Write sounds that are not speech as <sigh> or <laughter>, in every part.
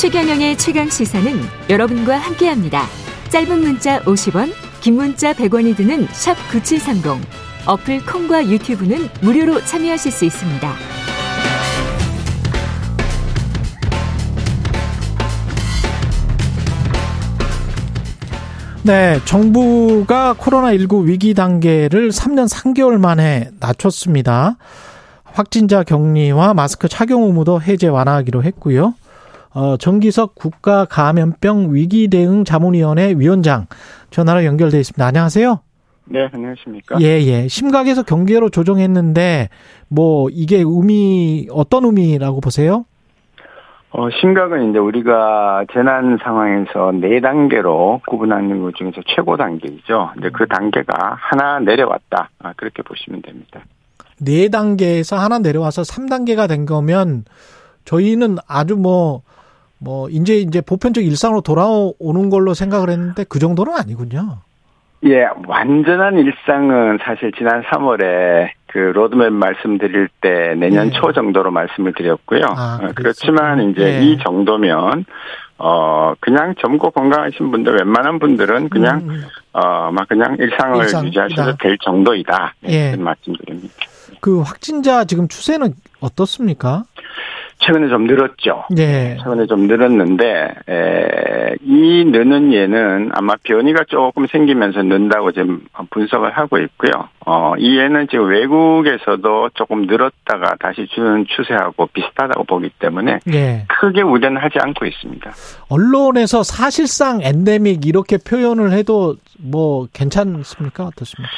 최경영의 최강 시사는 여러분과 함께합니다. 짧은 문자 50원, 긴 문자 100원이 드는 샵 9730. 어플 콩과 유튜브는 무료로 참여하실 수 있습니다. 네, 정부가 코로나19 위기 단계를 3년 3개월 만에 낮췄습니다. 확진자 격리와 마스크 착용 의무도 해제 완화하기로 했고요. 어, 정기석 국가감염병 위기대응 자문위원회 위원장 전화로 연결돼 있습니다. 안녕하세요. 네, 안녕하십니까? 예, 예. 심각해서 경계로 조정했는데 뭐 이게 의미 어떤 의미라고 보세요? 어, 심각은 이제 우리가 재난 상황에서 네 단계로 구분하는 것 중에서 최고 단계이죠. 이제 그 단계가 하나 내려왔다. 아, 그렇게 보시면 됩니다. 네 단계에서 하나 내려와서 3단계가 된 거면 저희는 아주 뭐, 뭐, 이제 이제 보편적 일상으로 돌아오는 걸로 생각을 했는데 그 정도는 아니군요. 예, 완전한 일상은 사실 지난 3월에 그 로드맵 말씀드릴 때 내년 예. 초 정도로 말씀을 드렸고요. 아, 어, 그렇지만 이제 예. 이 정도면 어 그냥 젊고 건강하신 분들 웬만한 분들은 그냥 음, 어막 그냥 일상을 일상이다. 유지하셔도 될 정도이다. 네, 예. 말씀드립니다. 그 확진자 지금 추세는 어떻습니까? 최근에 좀 늘었죠. 예. 최근에 좀 늘었는데 에, 이 느는 예는 아마 변이가 조금 생기면서 는다고 지금 분석을 하고 있고요. 어, 이 예는 지금 외국에서도 조금 늘었다가 다시 주는 추세하고 비슷하다고 보기 때문에 예. 크게 우려는 하지 않고 있습니다. 언론에서 사실상 엔데믹 이렇게 표현을 해도 뭐 괜찮습니까? 어떻습니까?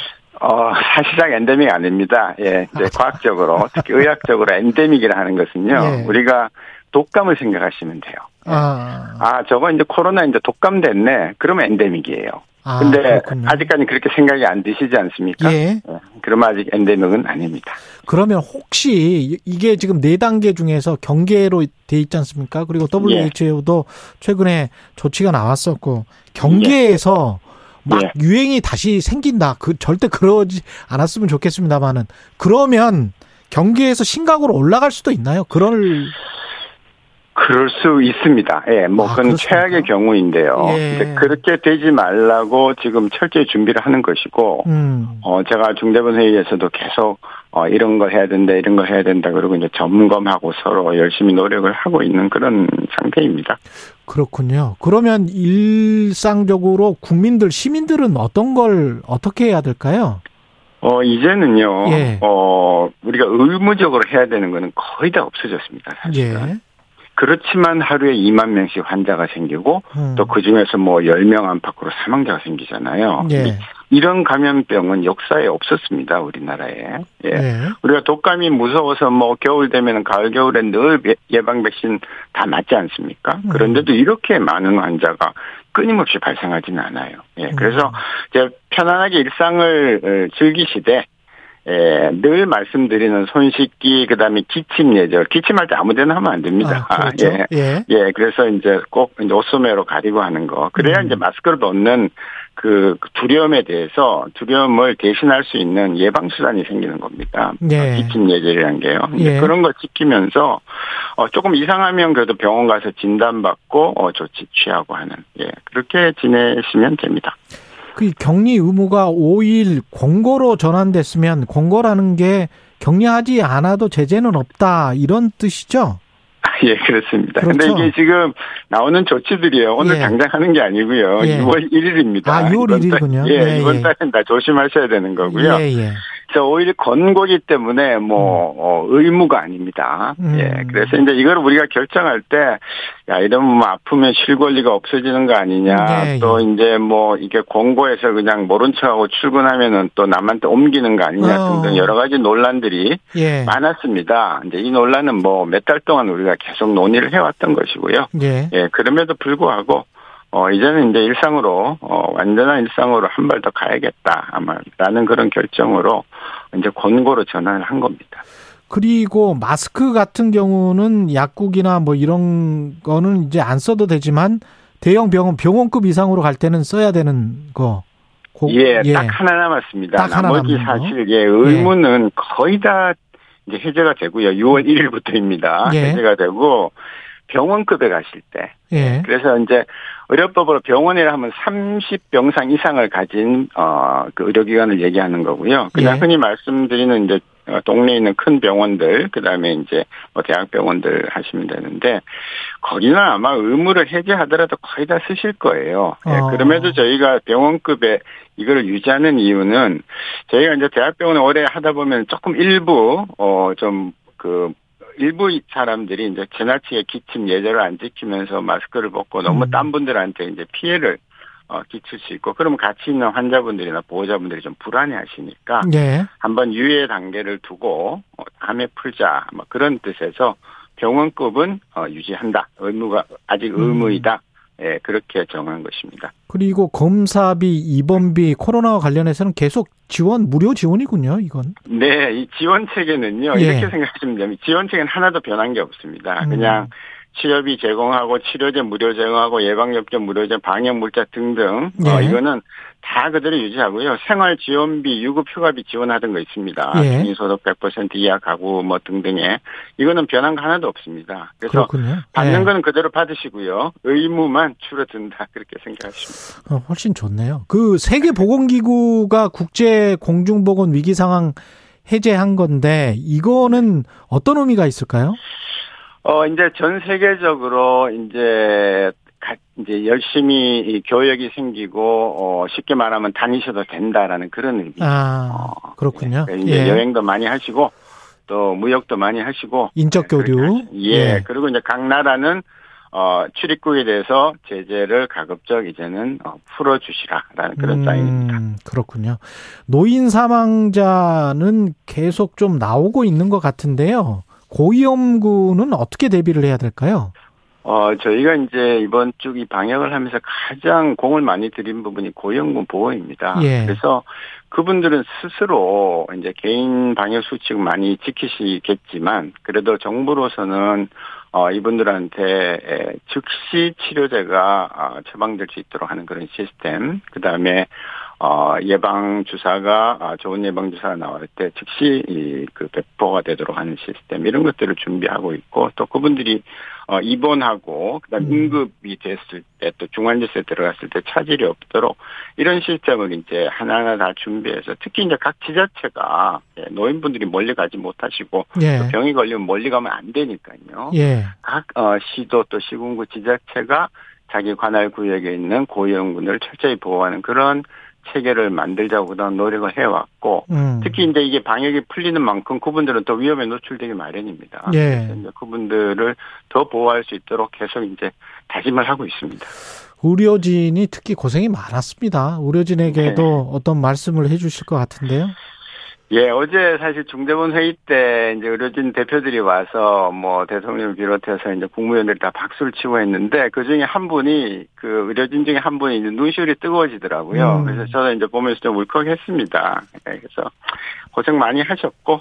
어, 사실상 엔데믹 아닙니다. 예, 이제 과학적으로, 특히 의학적으로 엔데믹이라 하는 것은요, 예. 우리가 독감을 생각하시면 돼요. 아, 아, 저거 이제 코로나 이제 독감 됐네. 그러면 엔데믹이에요. 아 근데 그렇군요. 아직까지 그렇게 생각이 안 드시지 않습니까? 예. 예, 그러면 아직 엔데믹은 아닙니다. 그러면 혹시 이게 지금 네 단계 중에서 경계로 돼 있지 않습니까? 그리고 WHO도 최근에 조치가 나왔었고 경계에서 막 예. 유행이 다시 생긴다. 그 절대 그러지 않았으면 좋겠습니다만은 그러면 경계에서 심각으로 올라갈 수도 있나요? 그럴 그럴 수 있습니다. 예, 뭐, 아, 그건 그렇습니까? 최악의 경우인데요. 예. 그렇게 되지 말라고 지금 철저히 준비를 하는 것이고, 음. 어, 제가 중대본 회의에서도 계속, 어, 이런 걸 해야 된다, 이런 걸 해야 된다, 그러고 이제 점검하고 서로 열심히 노력을 하고 있는 그런 상태입니다. 그렇군요. 그러면 일상적으로 국민들 시민들은 어떤 걸 어떻게 해야 될까요? 어, 이제는요, 예. 어, 우리가 의무적으로 해야 되는 거는 거의 다 없어졌습니다, 사실은. 예. 그렇지만 하루에 2만 명씩 환자가 생기고, 음. 또그 중에서 뭐 10명 안팎으로 사망자가 생기잖아요. 예. 이런 감염병은 역사에 없었습니다, 우리나라에. 예. 예. 우리가 독감이 무서워서 뭐 겨울 되면 가을 겨울에 늘 예- 예방 백신 다 맞지 않습니까? 음. 그런데도 이렇게 많은 환자가 끊임없이 발생하지는 않아요. 예. 음. 그래서 이제 편안하게 일상을 어, 즐기시되 예, 늘 말씀드리는 손 씻기, 그 다음에 기침 예절. 기침할 때 아무 데나 하면 안 됩니다. 아, 그렇죠. 예. 예. 예, 그래서 이제 꼭 이제 옷소매로 가리고 하는 거. 그래야 음. 이제 마스크를 벗는 그 두려움에 대해서 두려움을 대신할 수 있는 예방 수단이 생기는 겁니다. 예. 기침 예절이란 게요. 예. 그런 거 지키면서 어, 조금 이상하면 그래도 병원 가서 진단 받고 어, 조치 취하고 하는 예 그렇게 지내시면 됩니다. 그 격리 의무가 5일 권고로 전환됐으면 권고라는 게 격리하지 않아도 제재는 없다 이런 뜻이죠? <laughs> 예, 그렇습니다. 근데 그렇죠. 이게 지금 나오는 조치들이요. 오늘 예. 당장 하는 게 아니고요. 예. 6월 1일입니다. 아, 6월 1일 군요. 예, 예, 이번 예. 달엔 다 조심하셔야 되는 거고요. 예, 예. 저 오히려 권고기 때문에 뭐 어, 의무가 아닙니다. 음. 예, 그래서 이제 이걸 우리가 결정할 때, 야 이러면 뭐 아프면 쉴 권리가 없어지는 거 아니냐. 예, 또 예. 이제 뭐 이게 권고해서 그냥 모른 척하고 출근하면은 또 남한테 옮기는 거 아니냐 어. 등등 여러 가지 논란들이 예. 많았습니다. 이제 이 논란은 뭐 몇 달 동안 우리가 계속 논의를 해왔던 것이고요. 예. 예, 그럼에도 불구하고 어 이제는 이제 일상으로 어 완전한 일상으로 한 발 더 가야겠다 아마 라는 그런 결정으로 이제 권고로 전환을 한 겁니다. 그리고 마스크 같은 경우는 약국이나 뭐 이런 거는 이제 안 써도 되지만 대형 병원 병원급 이상으로 갈 때는 써야 되는 거. 고- 예, 딱 하나 남았습니다. 딱 하나 나머지. 사실 예 의무는 거의 다 이제 해제가 되고요. 6월 1일부터입니다. 예. 해제가 되고 병원급에 가실 때. 예. 그래서 이제 의료법으로 병원이라 하면 30병상 이상을 가진 어그 의료기관을 얘기하는 거고요. 그냥 예. 흔히 말씀드리는 이제 어, 동네에 있는 큰 병원들, 그 다음에 이제 뭐 대학병원들 하시면 되는데, 거기는 아마 의무를 해제하더라도 거의 다 쓰실 거예요. 예, 어. 그럼에도 저희가 병원급에 이거를 유지하는 이유는 저희가 이제 대학병원에 오래 하다 보면 조금 일부, 어, 좀 그, 일부 사람들이 이제 지나치게 기침 예절을 안 지키면서 마스크를 벗고 너무 음. 딴 분들한테 이제 피해를 어, 끼칠 수 있고, 그러면 같이 있는 환자분들이나 보호자분들이 좀 불안해 하시니까, 예. 한번 유예 단계를 두고 어, 다음에 풀자 뭐 그런 뜻에서 병원급은 어, 유지한다 의무가 아직 음. 의무이다 예 그렇게 정한 것입니다. 그리고 검사비, 입원비, 코로나와 관련해서는 계속 지원, 무료 지원이군요, 이건. 네, 이 지원 체계는요 예. 이렇게 생각하시면 됩니다. 지원 체계는 하나도 변한 게 없습니다. 음. 그냥 치료비 제공하고 치료제 무료 제공하고 예방접종 무료제 방역 물자 등등 어, 예. 이거는 다 그대로 유지하고요. 생활 지원비, 유급 휴가비 지원하던 거 있습니다. 예. 중위소득 100% 이하 가구 뭐 등등에 이거는 변한 거 하나도 없습니다. 그래서 그렇군요. 받는 예. 거는 그대로 받으시고요. 의무만 줄어든다 <laughs> 그렇게 생각하십니다. 어, 훨씬 좋네요. 그 세계보건기구가 국제 공중보건 위기 상황 해제한 건데 이거는 어떤 의미가 있을까요? 어 이제 전 세계적으로 이제 가- 이제 열심히 이 교역이 생기고 어 쉽게 말하면 다니셔도 된다라는 그런 의미. 아, 어, 그렇군요. 예, 이제 예. 여행도 많이 하시고 또 무역도 많이 하시고 인적 네, 그렇게 교류. 예, 예. 그리고 이제 각 나라는 어 출입국에 대해서 제재를 가급적 이제는 어, 풀어주시라라는 그런 사인입니다. 음, 그렇군요. 노인 사망자는 계속 좀 나오고 있는 것 같은데요. 고위험군은 어떻게 대비를 해야 될까요? 어, 저희가 이제 이번 쭉 이 방역을 하면서 가장 공을 많이 들인 부분이 고위험군 보호입니다. 예. 그래서 그분들은 스스로 이제 개인 방역 수칙 많이 지키시겠지만 그래도 정부로서는 어, 이분들한테 에, 즉시 치료제가 어, 처방될 수 있도록 하는 그런 시스템, 그 다음에 어, 예방 주사가 아, 좋은 예방 주사가 나올 때 즉시 이 그 배포가 되도록 하는 시스템 이런 것들을 준비하고 있고 또 그분들이 어, 입원하고 그다음 음. 응급이 됐을 때 또 중환자실에 들어갔을 때 차질이 없도록 이런 시스템을 이제 하나하나 다 준비해서 특히 이제 각 지자체가 예, 노인분들이 멀리 가지 못하시고 예. 또 병이 걸리면 멀리 가면 안 되니까요. 예. 각 어, 시도 또 시군구 지자체가 자기 관할 구역에 있는 고위험군을 철저히 보호하는 그런 체계를 만들자고 그동안 노력을 해왔고 음. 특히 이제 이게 방역이 풀리는 만큼 그분들은 또 위험에 노출되기 마련입니다. 예. 그래서 이제 그분들을 더 보호할 수 있도록 계속 이제 다짐을 하고 있습니다. 의료진이 특히 고생이 많았습니다. 의료진에게도 네. 어떤 말씀을 해주실 것 같은데요. 예, 어제 사실 중대본 회의 때 이제 의료진 대표들이 와서 뭐 대통령을 비롯해서 이제 국무위원들이 다 박수를 치고 했는데 그 중에 한 분이 그 의료진 중에 한 분이 이제 눈시울이 뜨거워지더라고요. 음. 그래서 저는 이제 보면서 좀 울컥했습니다. 예, 그래서 고생 많이 하셨고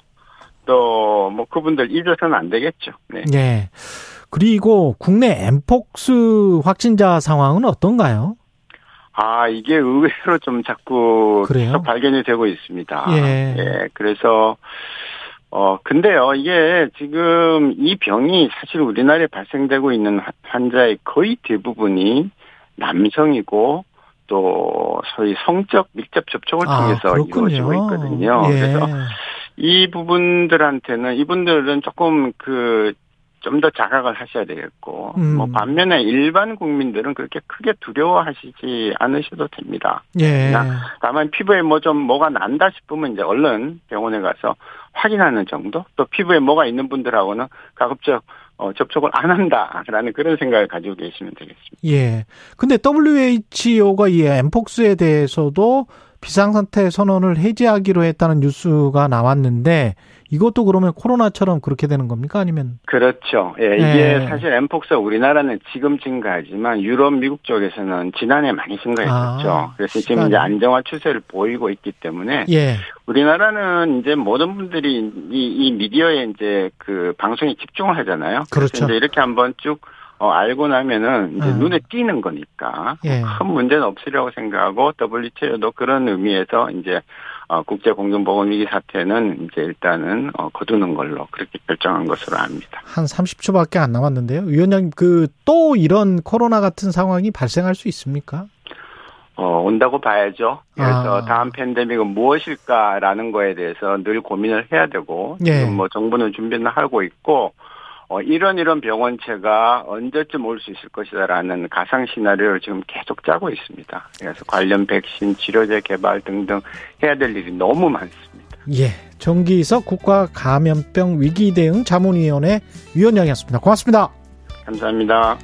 또 뭐 그분들 잊어서는 안 되겠죠. 네. 예. 그리고 국내 엠폭스 확진자 상황은 어떤가요? 아, 이게 의외로 좀 자꾸? 계속 발견이 되고 있습니다. 예. 그래서, 어, 근데요, 이게 지금 이 병이 사실 우리나라에 발생되고 있는 환- 환자의 거의 대부분이 남성이고 또 소위 성적 밀접 접촉을 통해서 이루어지고 있거든요. 예. 그래서 이 부분들한테는 이분들은 조금 그 좀 더 자각을 하셔야 되겠고, 음. 뭐 반면에 일반 국민들은 그렇게 크게 두려워하시지 않으셔도 됩니다. 예. 다만 피부에 뭐 좀 뭐가 난다 싶으면 이제 얼른 병원에 가서 확인하는 정도, 또 피부에 뭐가 있는 분들하고는 가급적 어, 접촉을 안 한다라는 그런 생각을 가지고 계시면 되겠습니다. 예. 근데 WHO가 이 엠폭스에 대해서도 비상상태 선언을 해제하기로 했다는 뉴스가 나왔는데 이것도 그러면 코로나처럼 그렇게 되는 겁니까? 아니면 그렇죠. 예, 이게 예. 사실 엠폭스 우리나라는 지금 증가하지만 유럽, 미국 쪽에서는 지난해 많이 증가했었죠. 아, 그래서 시간이. 지금 이제 안정화 추세를 보이고 있기 때문에 예. 우리나라는 이제 모든 분들이 이, 이 미디어에 이제 그 방송에 집중을 하잖아요. 그렇죠. 이제 이렇게 한번 쭉 어, 알고 나면은 이제 음. 눈에 띄는 거니까 예. 큰 문제는 없으리라고 생각하고 WTO도 그런 의미에서 이제 어, 국제 공중보건 위기 사태는 이제 일단은 어, 거두는 걸로 그렇게 결정한 것으로 압니다. 한 30초밖에 안 남았는데요. 위원장님 그 또 이런 코로나 같은 상황이 발생할 수 있습니까? 어, 온다고 봐야죠. 그래서 아. 다음 팬데믹은 무엇일까라는 거에 대해서 늘 고민을 해야 되고 예. 지금 뭐 정부는 준비는 하고 있고 어, 이런 이런 병원체가 언제쯤 올 수 있을 것이다라는 가상 시나리오를 지금 계속 짜고 있습니다. 그래서 관련 백신, 치료제 개발 등등 해야 될 일이 너무 많습니다. 예. 정기석 국가감염병 위기대응 자문위원회 위원장이었습니다. 고맙습니다. 감사합니다.